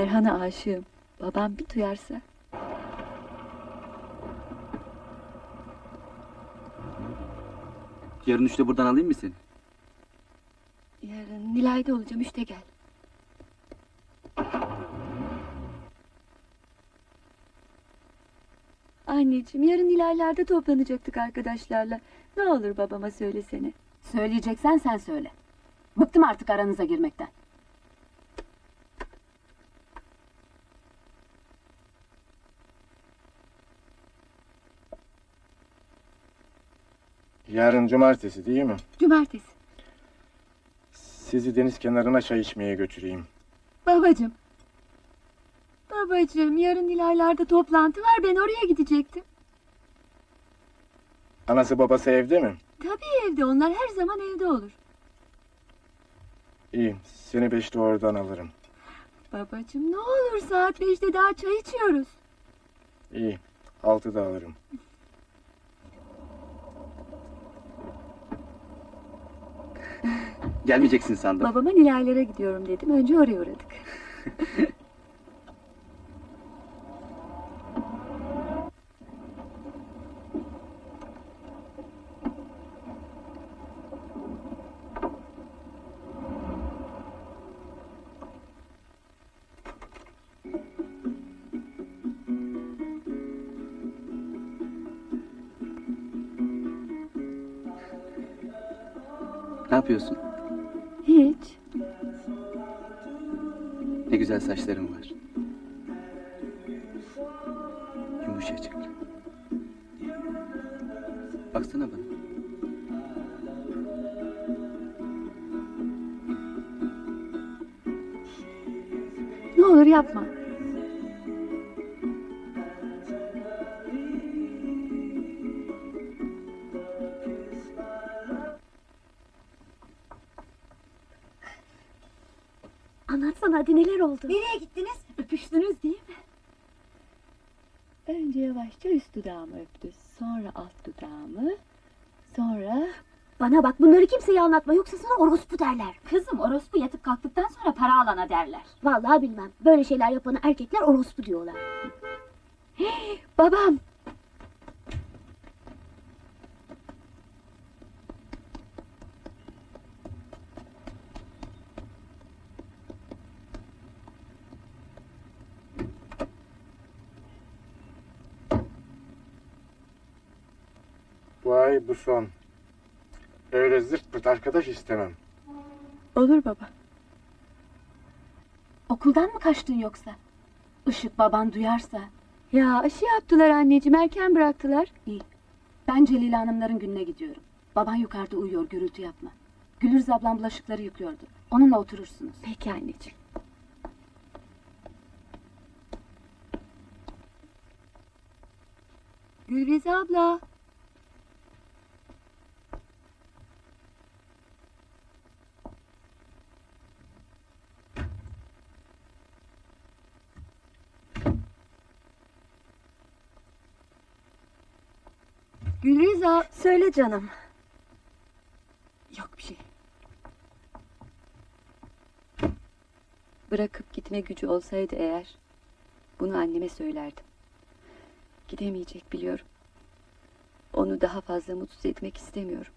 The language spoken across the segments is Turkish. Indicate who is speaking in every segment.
Speaker 1: Erhan'a aşığım. Babam bir duyarsa.
Speaker 2: Yarın üçte buradan alayım mı seni?
Speaker 1: Yarın Nilay'da olacağım. Üçte gel. Anneciğim yarın Nilay'larda toplanacaktık arkadaşlarla. Ne olur babama söylesene.
Speaker 3: Söyleyeceksen sen söyle. Bıktım artık aranıza girmekten.
Speaker 4: Yarın cumartesi değil mi?
Speaker 1: Cumartesi.
Speaker 4: Sizi deniz kenarına çay içmeye götüreyim.
Speaker 1: Babacığım. Babacığım yarın Nilay'larda toplantı var. Ben oraya gidecektim.
Speaker 4: Anası babası evde mi?
Speaker 1: Tabii evde. Onlar her zaman evde olur.
Speaker 4: İyi, seni beşte oradan alırım.
Speaker 1: Babacığım ne olur saat beşte daha çay içiyoruz.
Speaker 4: İyi, altıda alırım.
Speaker 2: Gelmeyeceksin sandım.
Speaker 1: Babama Nilay'lara gidiyorum dedim. Önce oraya uğradık.
Speaker 2: Ne yapıyorsun? Güzel saçların var. Yumuşacık. Baksana bana.
Speaker 1: Ne olur yapma.
Speaker 5: Anlatsana hadi neler oldu?
Speaker 1: Nereye gittiniz? Öpüştünüz değil mi? Önce yavaşça üst dudağımı öptü. Sonra alt dudağımı. Sonra...
Speaker 5: Bana bak bunları kimseye anlatma yoksa sana orospu derler.
Speaker 3: Kızım orospu yatıp kalktıktan sonra para alana derler.
Speaker 5: Vallahi bilmem. Böyle şeyler yapanı erkekler orospu diyorlar.
Speaker 1: Babam!
Speaker 4: Bu ay bu son. Öyle zırt pırt arkadaş istemem.
Speaker 1: Olur baba.
Speaker 3: Okuldan mı kaçtın yoksa? Işık baban duyarsa.
Speaker 1: Ya aşı yaptılar anneciğim. Erken bıraktılar.
Speaker 3: Ben Celil Hanımların gününe gidiyorum. Baban yukarıda uyuyor gürültü yapma. Gülürüz ablam bulaşıkları yıkıyordu. Onunla oturursunuz.
Speaker 1: Peki anneciğim. Gülrize abla. Gülriza.
Speaker 5: Söyle canım.
Speaker 1: Yok bir şey. Bırakıp gitme gücü olsaydı eğer bunu anneme söylerdim. Gidemeyecek biliyorum. Onu daha fazla mutsuz etmek istemiyorum.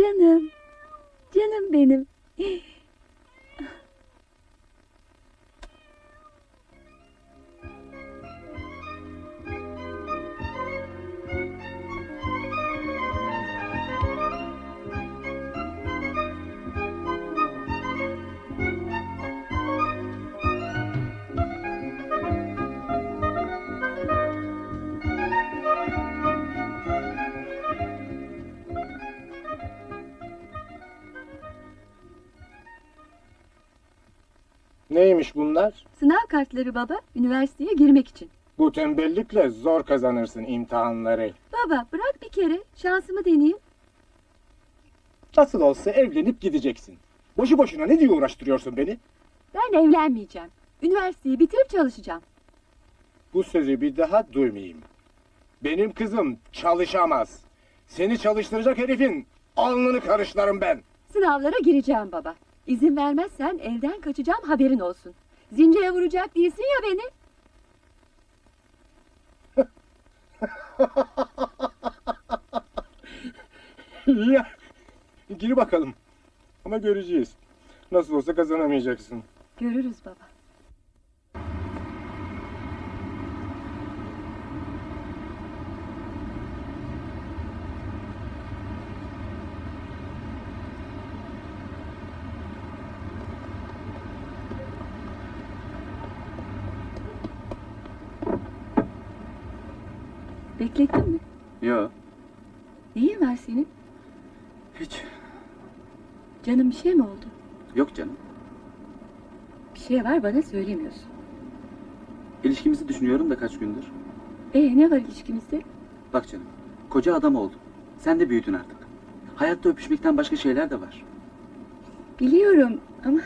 Speaker 1: Canım. Canım benim.
Speaker 4: Neymiş bunlar?
Speaker 1: Sınav kartları baba, üniversiteye girmek için.
Speaker 4: Bu tembellikle zor kazanırsın imtihanları.
Speaker 1: Baba bırak bir kere, şansımı deneyeyim.
Speaker 4: Nasıl olsa evlenip gideceksin. Boşu boşuna ne diye uğraştırıyorsun beni?
Speaker 1: Ben evlenmeyeceğim. Üniversiteyi bitirip çalışacağım.
Speaker 4: Bu sözü bir daha duymayayım. Benim kızım çalışamaz. Seni çalıştıracak herifin alnını karışlarım ben.
Speaker 1: Sınavlara gireceğim baba. İzin vermezsen evden kaçacağım haberin olsun. Zincire vuracak değilsin ya beni.
Speaker 4: ya, gir bakalım. Ama göreceğiz. Nasıl olsa kazanamayacaksın.
Speaker 1: Görürüz baba. Beklettin mi?
Speaker 2: Yo,
Speaker 1: Neyin var senin?
Speaker 2: hiç.
Speaker 1: Canım bir şey mi oldu?
Speaker 2: Yok canım.
Speaker 1: Bir şey var bana söylemiyorsun.
Speaker 2: İlişkimizi düşünüyorum da kaç gündür.
Speaker 1: Ee ne var ilişkimizde?
Speaker 2: Bak canım, koca adam oldun. Sen de büyüdün artık. Hayatta öpüşmekten başka şeyler de var.
Speaker 1: Biliyorum ama...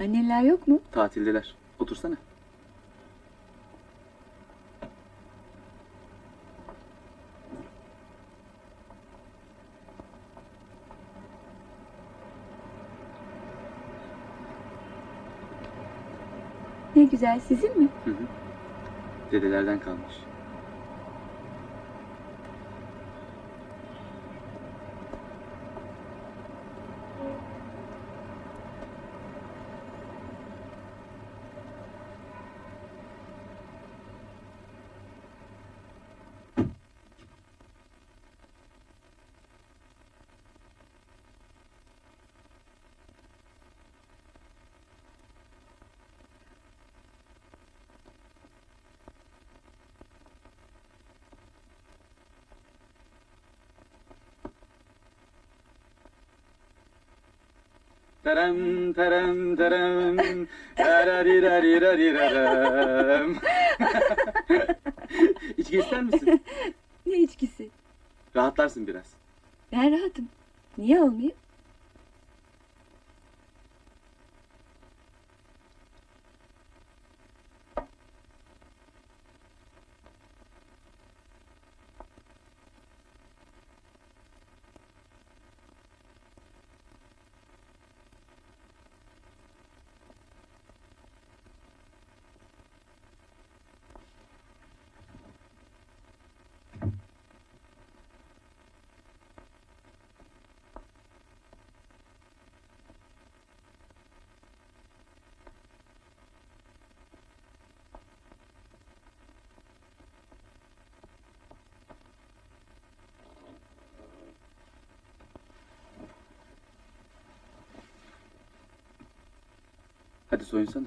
Speaker 1: Anneler yok mu?
Speaker 2: Tatildeler. Otursana.
Speaker 1: Ne güzel sizin mi?
Speaker 2: Hı hı. Dedelerden kalmış. Terem terem terem Tererirarirariraram. İçki ister misin?
Speaker 1: Ne içkisi?
Speaker 2: Rahatlarsın biraz.
Speaker 1: Ben rahatım. Niye olmayayım?
Speaker 2: Hadi soyunsana.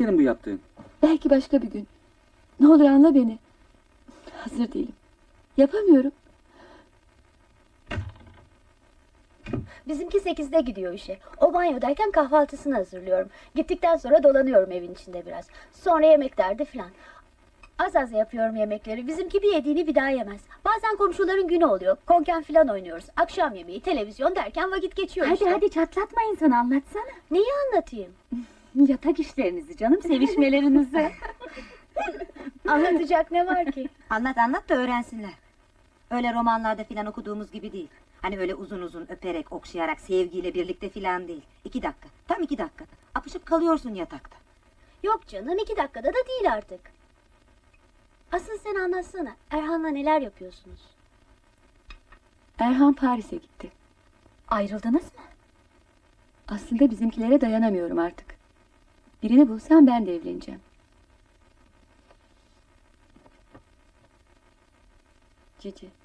Speaker 2: Benim bu yaptığın.
Speaker 1: Belki başka bir gün. Ne olur anla beni. Hazır değilim. Yapamıyorum.
Speaker 5: Bizimki sekizde gidiyor işe. O banyodayken kahvaltısını hazırlıyorum. Gittikten sonra dolanıyorum evin içinde biraz. Sonra yemek derdi filan. Az az yapıyorum yemekleri. Bizimki bir yediğini bir daha yemez. Bazen komşuların günü oluyor. Konken filan oynuyoruz. Akşam yemeği, televizyon derken vakit geçiyor
Speaker 3: Hadi
Speaker 5: işte.
Speaker 3: hadi çatlatma insanı anlatsana.
Speaker 5: Neyi anlatayım?
Speaker 3: Yatak işlerinizi canım, sevişmelerinizi.
Speaker 5: Anlatacak ne var ki?
Speaker 6: Anlat anlat da öğrensinler. Öyle romanlarda filan okuduğumuz gibi değil. Hani öyle uzun uzun öperek, okşayarak, sevgiyle birlikte filan değil. İki dakika, tam iki dakika. Apışıp kalıyorsun yatakta.
Speaker 5: Yok canım iki dakikada da değil artık. Asıl sen anlatsana. Erhan'la neler yapıyorsunuz?
Speaker 1: Erhan Paris'e gitti.
Speaker 5: Ayrıldınız mı?
Speaker 1: Aslında bizimkilere dayanamıyorum artık. Birini bulsam ben de evleneceğim. Cici.